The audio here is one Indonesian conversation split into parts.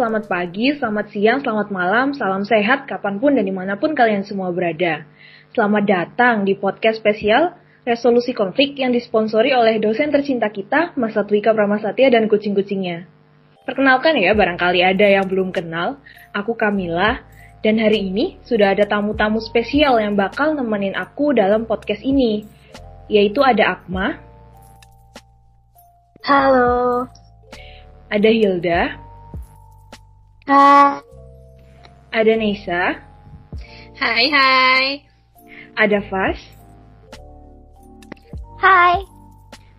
Selamat pagi, selamat siang, selamat malam, salam sehat kapan pun dan di mana pun kalian semua berada. Selamat datang di podcast spesial Resolusi Konflik yang disponsori oleh dosen tercinta kita, Mas Satwika Pramasatya dan kucing-kucingnya. Perkenalkan ya, barangkali ada yang belum kenal, aku Kamila, dan hari ini sudah ada tamu-tamu spesial yang bakal nemenin aku dalam podcast ini, yaitu ada Akma. Halo. Ada Hilda. Hai. Ada Nisa. Hai hai. Ada Fas. Hai.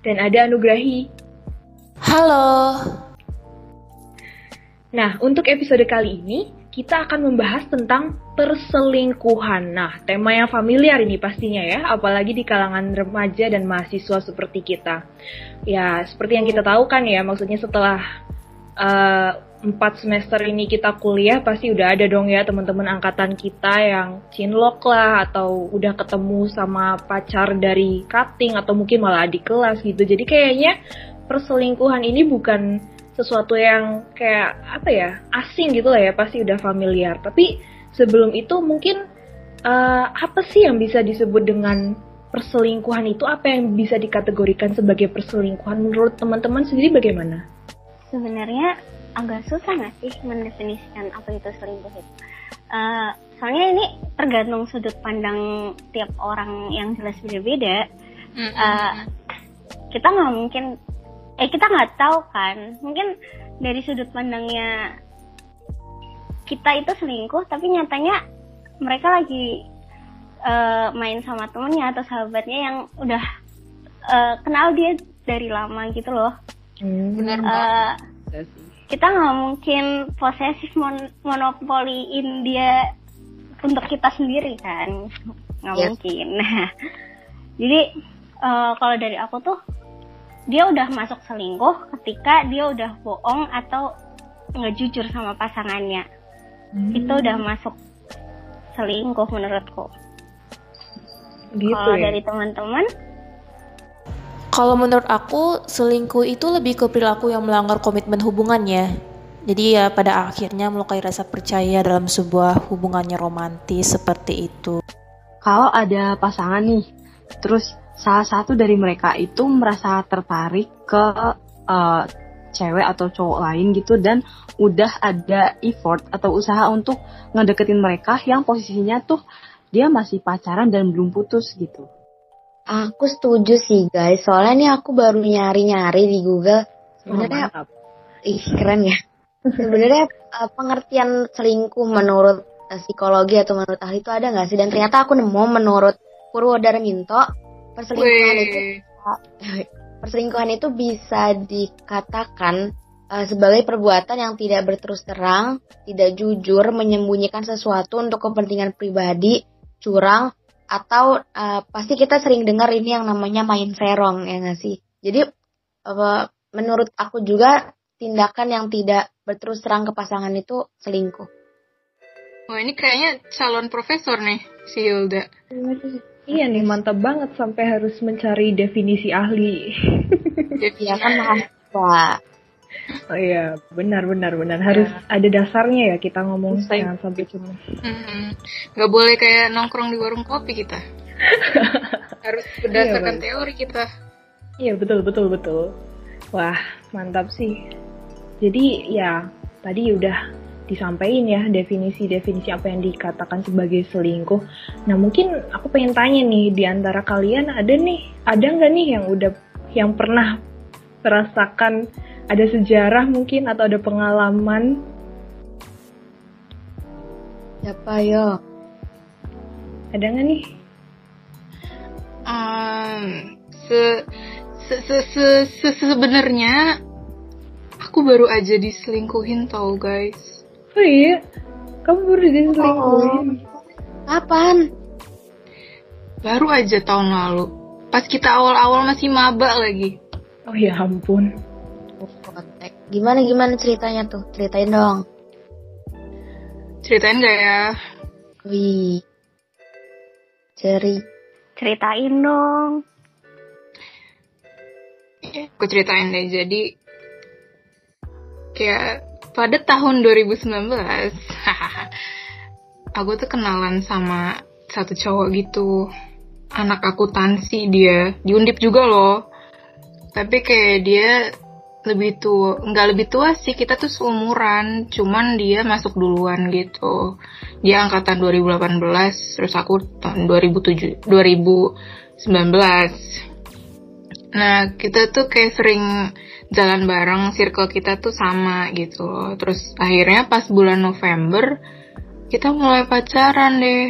Dan ada Anugrahi. Halo. Nah, untuk episode kali ini, kita akan membahas tentang perselingkuhan. Nah, tema yang familiar ini pastinya ya, apalagi di kalangan remaja dan mahasiswa seperti kita. Ya, seperti yang kita tahu kan ya, maksudnya setelah uh, empat semester ini kita kuliah pasti udah ada dong ya teman-teman angkatan kita yang cinlok lah atau udah ketemu sama pacar dari cutting atau mungkin malah adik kelas gitu. Jadi kayaknya perselingkuhan ini bukan sesuatu yang kayak apa ya asing gitu lah ya pasti udah familiar. Tapi sebelum itu mungkin uh, apa sih yang bisa disebut dengan perselingkuhan itu apa yang bisa dikategorikan sebagai perselingkuhan menurut teman-teman sendiri bagaimana? Sebenarnya agak susah nggak sih mendefinisikan apa itu selingkuh itu? Uh, soalnya ini tergantung sudut pandang tiap orang yang jelas beda-beda. Mm -hmm. uh, kita nggak mungkin, eh kita nggak tahu kan? Mungkin dari sudut pandangnya kita itu selingkuh, tapi nyatanya mereka lagi uh, main sama temennya atau sahabatnya yang udah uh, kenal dia dari lama gitu loh. Hmm, benar uh, kita nggak mungkin posesif mon monopoliin dia untuk kita sendiri kan nggak yes. mungkin nah jadi uh, kalau dari aku tuh dia udah masuk selingkuh ketika dia udah bohong atau nggak jujur sama pasangannya hmm. itu udah masuk selingkuh menurutku gitu kalau ya? dari teman-teman kalau menurut aku, selingkuh itu lebih ke perilaku yang melanggar komitmen hubungannya. Jadi ya pada akhirnya melukai rasa percaya dalam sebuah hubungannya romantis seperti itu. Kalau ada pasangan nih, terus salah satu dari mereka itu merasa tertarik ke uh, cewek atau cowok lain gitu dan udah ada effort atau usaha untuk ngedeketin mereka yang posisinya tuh dia masih pacaran dan belum putus gitu. Aku setuju sih guys, soalnya nih aku baru nyari-nyari di Google. Sebenarnya, oh, ih keren ya. Sebenarnya uh, pengertian selingkuh menurut uh, psikologi atau menurut ahli itu ada nggak sih? Dan ternyata aku nemu menurut Purwodarminto perselingkuhan Wee. itu perselingkuhan itu bisa dikatakan uh, sebagai perbuatan yang tidak berterus terang, tidak jujur, menyembunyikan sesuatu untuk kepentingan pribadi, curang, atau uh, pasti kita sering dengar ini yang namanya main serong ya nggak sih jadi uh, menurut aku juga tindakan yang tidak berterus terang ke pasangan itu selingkuh Wah ini kayaknya calon profesor nih si Hilda. Iya nih mantap banget sampai harus mencari definisi ahli. Iya kan mahasiswa. Oh iya, benar benar benar harus ya. ada dasarnya ya kita ngomong jangan sampai cuma. Hmm, Gak boleh kayak nongkrong di warung kopi kita. harus berdasarkan iya, teori kita. Iya betul betul betul. Wah mantap sih. Jadi ya tadi udah disampaikan ya definisi-definisi apa yang dikatakan sebagai selingkuh. Nah mungkin aku pengen tanya nih di antara kalian ada nih ada nggak nih yang udah yang pernah merasakan ada sejarah mungkin atau ada pengalaman? Siapa yo? Ada nggak nih? Um, se, se, se, se, se, se sebenarnya aku baru aja diselingkuhin tau guys. Oh iya, kamu baru diselingkuhin? Oh. Kapan? Baru aja tahun lalu. Pas kita awal-awal masih maba lagi. Oh ya ampun. Gimana gimana ceritanya tuh? Ceritain dong. Ceritain gak ya? Wih. Ceri. Ceritain dong. Aku ceritain deh. Jadi kayak pada tahun 2019 aku tuh kenalan sama satu cowok gitu anak akuntansi dia diundip juga loh tapi kayak dia lebih tua nggak lebih tua sih kita tuh seumuran cuman dia masuk duluan gitu. Dia angkatan 2018 terus aku tahun 2007 2019 nah kita tuh kayak sering jalan bareng circle kita tuh sama gitu. Terus akhirnya pas bulan November kita mulai pacaran deh.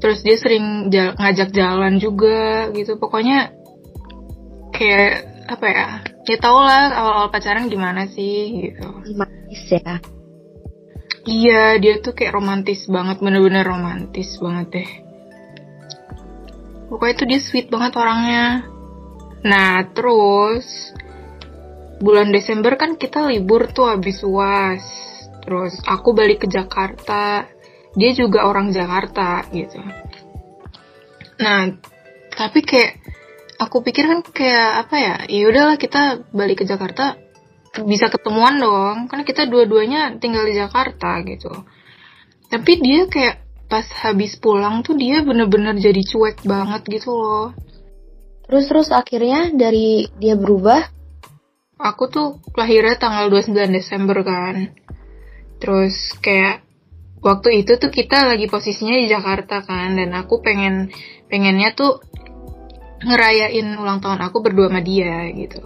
Terus dia sering jal ngajak jalan juga gitu. Pokoknya kayak apa ya ya tau lah awal-awal pacaran gimana sih gitu romantis ya iya dia tuh kayak romantis banget bener-bener romantis banget deh pokoknya tuh dia sweet banget orangnya nah terus bulan Desember kan kita libur tuh habis UAS. Terus aku balik ke Jakarta. Dia juga orang Jakarta gitu. Nah, tapi kayak aku pikir kan kayak apa ya? Ya udahlah kita balik ke Jakarta bisa ketemuan dong. Karena kita dua-duanya tinggal di Jakarta gitu. Tapi dia kayak pas habis pulang tuh dia bener-bener jadi cuek banget gitu loh. Terus terus akhirnya dari dia berubah aku tuh lahirnya tanggal 29 Desember kan. Terus kayak waktu itu tuh kita lagi posisinya di Jakarta kan dan aku pengen pengennya tuh ngerayain ulang tahun aku berdua sama dia gitu.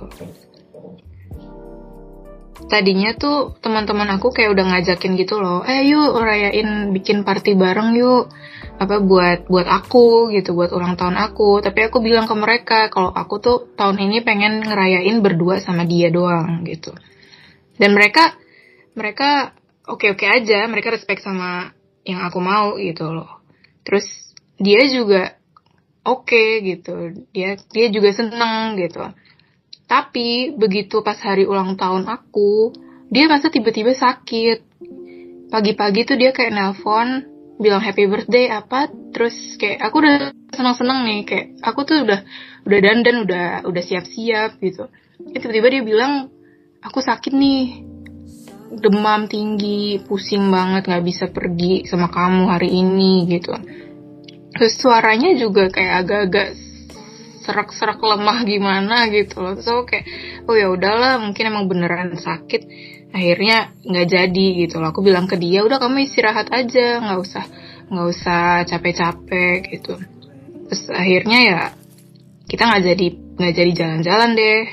Tadinya tuh teman-teman aku kayak udah ngajakin gitu loh, eh yuk rayain bikin party bareng yuk apa buat buat aku gitu buat ulang tahun aku. Tapi aku bilang ke mereka kalau aku tuh tahun ini pengen ngerayain berdua sama dia doang gitu. Dan mereka mereka oke oke aja mereka respect sama yang aku mau gitu loh. Terus dia juga oke okay, gitu. Dia dia juga seneng gitu. Tapi begitu pas hari ulang tahun aku dia masa tiba-tiba sakit. Pagi-pagi tuh dia kayak nelpon bilang happy birthday apa terus kayak aku udah senang-senang nih kayak aku tuh udah udah dandan udah udah siap-siap gitu. Ya, tiba-tiba dia bilang aku sakit nih demam tinggi pusing banget nggak bisa pergi sama kamu hari ini gitu terus suaranya juga kayak agak-agak serak-serak lemah gimana gitu loh. So kayak oh ya udahlah mungkin emang beneran sakit akhirnya nggak jadi gitu loh. Aku bilang ke dia udah kamu istirahat aja nggak usah nggak usah capek-capek gitu. Terus akhirnya ya kita nggak jadi nggak jadi jalan-jalan deh.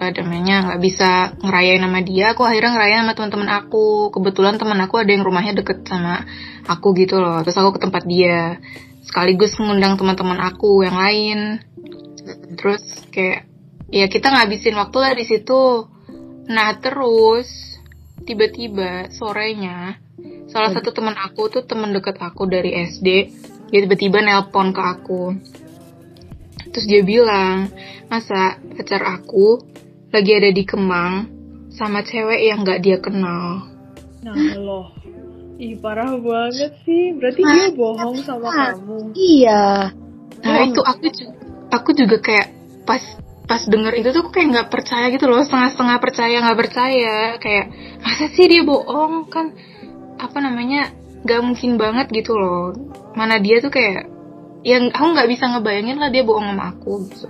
Namanya nggak bisa ngerayain sama dia. Aku akhirnya ngerayain sama teman-teman aku. Kebetulan teman aku ada yang rumahnya deket sama aku gitu loh. Terus aku ke tempat dia sekaligus mengundang teman-teman aku yang lain. Terus kayak ya kita ngabisin waktu lah di situ. Nah terus tiba-tiba sorenya salah satu teman aku tuh teman dekat aku dari SD dia tiba-tiba nelpon ke aku. Terus dia bilang masa pacar aku lagi ada di Kemang sama cewek yang gak dia kenal? Nah loh ih parah banget sih. Berarti dia bohong sama kamu. Iya. Nah itu aku aku juga kayak pas pas denger itu tuh kayak nggak percaya gitu loh. Setengah-setengah percaya nggak percaya. Kayak masa sih dia bohong? Kan apa namanya nggak mungkin banget gitu loh. Mana dia tuh kayak yang aku nggak bisa ngebayangin lah dia bohong sama aku gitu.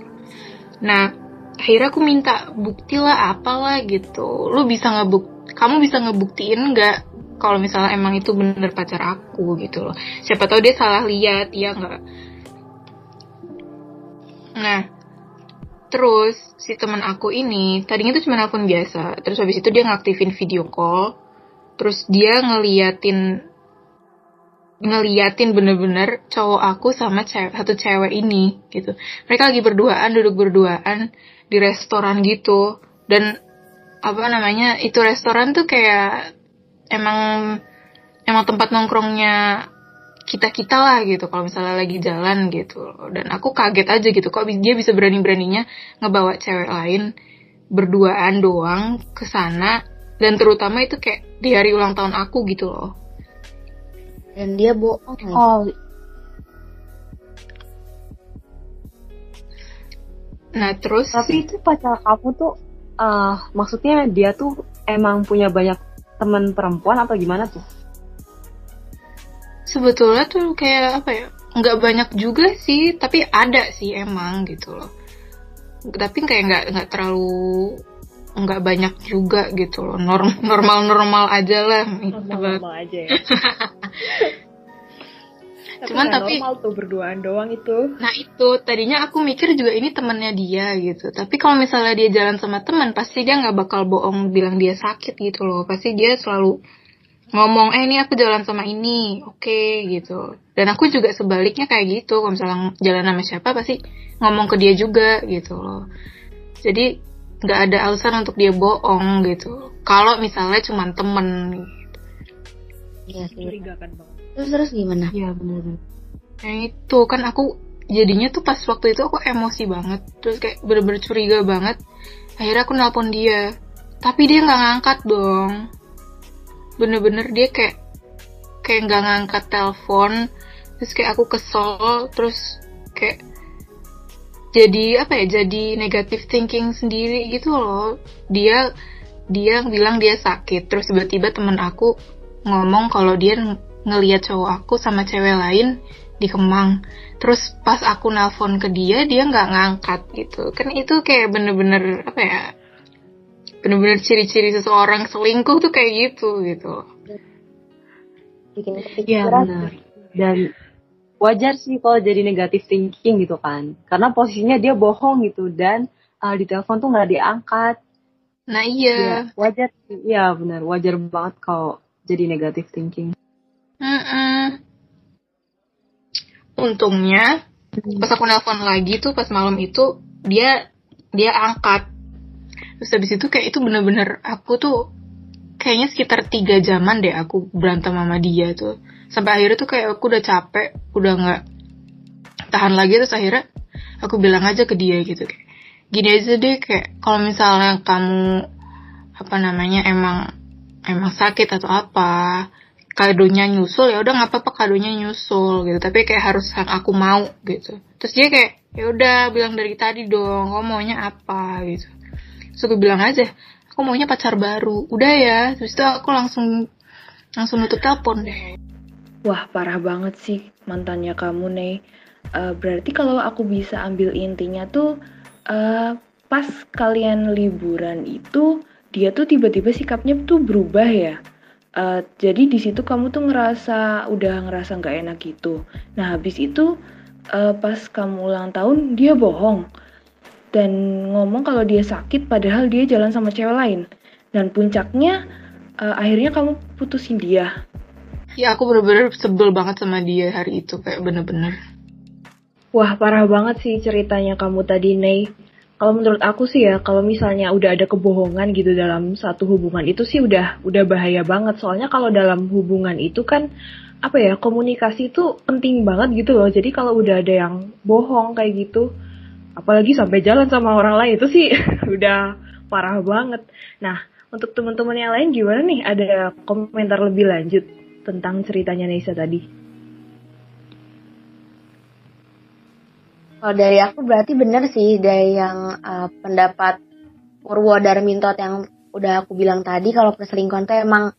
Nah akhirnya aku minta bukti lah apalah gitu. Lu bisa ngebuk kamu bisa ngebuktiin nggak kalau misalnya emang itu bener pacar aku gitu loh siapa tahu dia salah lihat ya nggak nah Terus si teman aku ini tadinya tuh cuma nelfon biasa. Terus habis itu dia ngaktifin video call. Terus dia ngeliatin ngeliatin bener-bener cowok aku sama cewek, satu cewek ini gitu. Mereka lagi berduaan, duduk berduaan di restoran gitu. Dan apa namanya itu restoran tuh kayak emang emang tempat nongkrongnya kita kita lah gitu kalau misalnya lagi jalan gitu. Dan aku kaget aja gitu kok dia bisa berani beraninya ngebawa cewek lain berduaan doang ke sana. Dan terutama itu kayak di hari ulang tahun aku gitu loh. Dan dia bohong. Oh. Nah terus tapi itu pacar kamu tuh uh, maksudnya dia tuh emang punya banyak teman perempuan atau gimana tuh? Sebetulnya tuh kayak apa ya? Nggak banyak juga sih, tapi ada sih emang gitu loh. Tapi kayak nggak nggak terlalu nggak banyak juga gitu loh norm normal normal aja lah normal, normal aja ya tapi cuman tapi normal tuh berduaan doang itu. Nah itu. Tadinya aku mikir juga ini temannya dia gitu. Tapi kalau misalnya dia jalan sama teman pasti dia nggak bakal bohong bilang dia sakit gitu loh. Pasti dia selalu ngomong eh ini aku jalan sama ini. Oke okay, gitu. Dan aku juga sebaliknya kayak gitu. Kalau misalnya jalan sama siapa pasti ngomong ke dia juga gitu loh. Jadi nggak ada alasan untuk dia bohong gitu. Kalau misalnya cuma temen gitu. Sih. Curigakan banget. Terus terus gimana? Iya benar. Nah itu kan aku jadinya tuh pas waktu itu aku emosi banget. Terus kayak bener-bener curiga banget. Akhirnya aku nelpon dia. Tapi dia nggak ngangkat dong. Bener-bener dia kayak kayak nggak ngangkat telepon. Terus kayak aku kesel. Terus kayak jadi apa ya jadi negative thinking sendiri gitu loh. Dia dia bilang dia sakit. Terus tiba-tiba temen aku ngomong kalau dia ngelihat cowok aku sama cewek lain di Kemang. Terus pas aku nelpon ke dia dia nggak ngangkat gitu. Kan itu kayak bener-bener apa ya bener-bener ciri-ciri seseorang selingkuh tuh kayak gitu gitu. Bikin Iya benar. Dan wajar sih kalau jadi negatif thinking gitu kan. Karena posisinya dia bohong gitu dan uh, di telepon tuh nggak diangkat. Nah iya. Ya, wajar iya benar. Wajar banget kalau jadi negatif thinking mm -mm. untungnya pas aku nelpon lagi tuh pas malam itu dia dia angkat. Terus habis itu kayak itu bener-bener aku tuh kayaknya sekitar tiga jaman deh aku berantem sama dia tuh. Sampai akhirnya tuh kayak aku udah capek udah nggak tahan lagi terus akhirnya aku bilang aja ke dia gitu. Kayak gini aja deh kayak kalau misalnya kamu apa namanya emang emang sakit atau apa kadonya nyusul ya udah nggak apa-apa kadonya nyusul gitu. Tapi kayak harus yang aku mau gitu. Terus dia kayak ya udah bilang dari tadi dong kamu maunya apa? Gitu. Terus aku bilang aja aku maunya pacar baru. Udah ya terus itu aku langsung langsung nutup telepon deh. Wah, parah banget sih mantannya kamu, nih. Uh, berarti kalau aku bisa ambil intinya tuh, uh, pas kalian liburan itu, dia tuh tiba-tiba sikapnya tuh berubah ya. Uh, jadi di situ kamu tuh ngerasa udah ngerasa nggak enak gitu. Nah habis itu uh, pas kamu ulang tahun dia bohong dan ngomong kalau dia sakit padahal dia jalan sama cewek lain. Dan puncaknya uh, akhirnya kamu putusin dia. Ya aku bener-bener sebel banget sama dia hari itu kayak bener-bener. Wah parah banget sih ceritanya kamu tadi Ney. Kalau menurut aku sih ya kalau misalnya udah ada kebohongan gitu dalam satu hubungan itu sih udah udah bahaya banget. Soalnya kalau dalam hubungan itu kan apa ya komunikasi itu penting banget gitu loh. Jadi kalau udah ada yang bohong kayak gitu, apalagi sampai jalan sama orang lain itu sih udah parah banget. Nah untuk teman-teman yang lain gimana nih? Ada komentar lebih lanjut? tentang ceritanya Nisa tadi? Kalau dari aku berarti benar sih dari yang uh, pendapat Purwo Darmintot yang udah aku bilang tadi kalau perselingkuhan tuh emang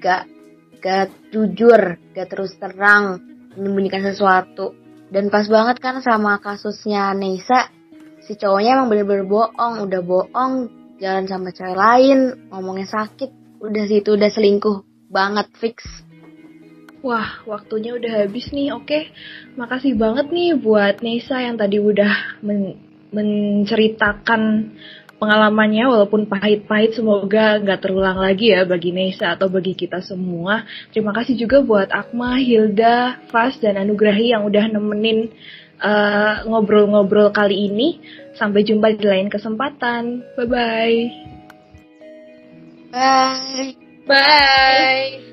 gak gak jujur, gak terus terang menyembunyikan sesuatu. Dan pas banget kan sama kasusnya Nisa, si cowoknya emang bener-bener bohong, udah bohong, jalan sama cewek lain, ngomongnya sakit, udah situ udah selingkuh banget fix. Wah, waktunya udah habis nih. Oke, makasih banget nih buat Nisa yang tadi udah men menceritakan pengalamannya walaupun pahit-pahit semoga nggak terulang lagi ya bagi Nesa atau bagi kita semua. Terima kasih juga buat Akma, Hilda, Fas, dan Anugrahi yang udah nemenin eh, ngobrol-ngobrol uh, kali ini. Sampai jumpa di lain kesempatan. Bye-bye. Bye. Bye.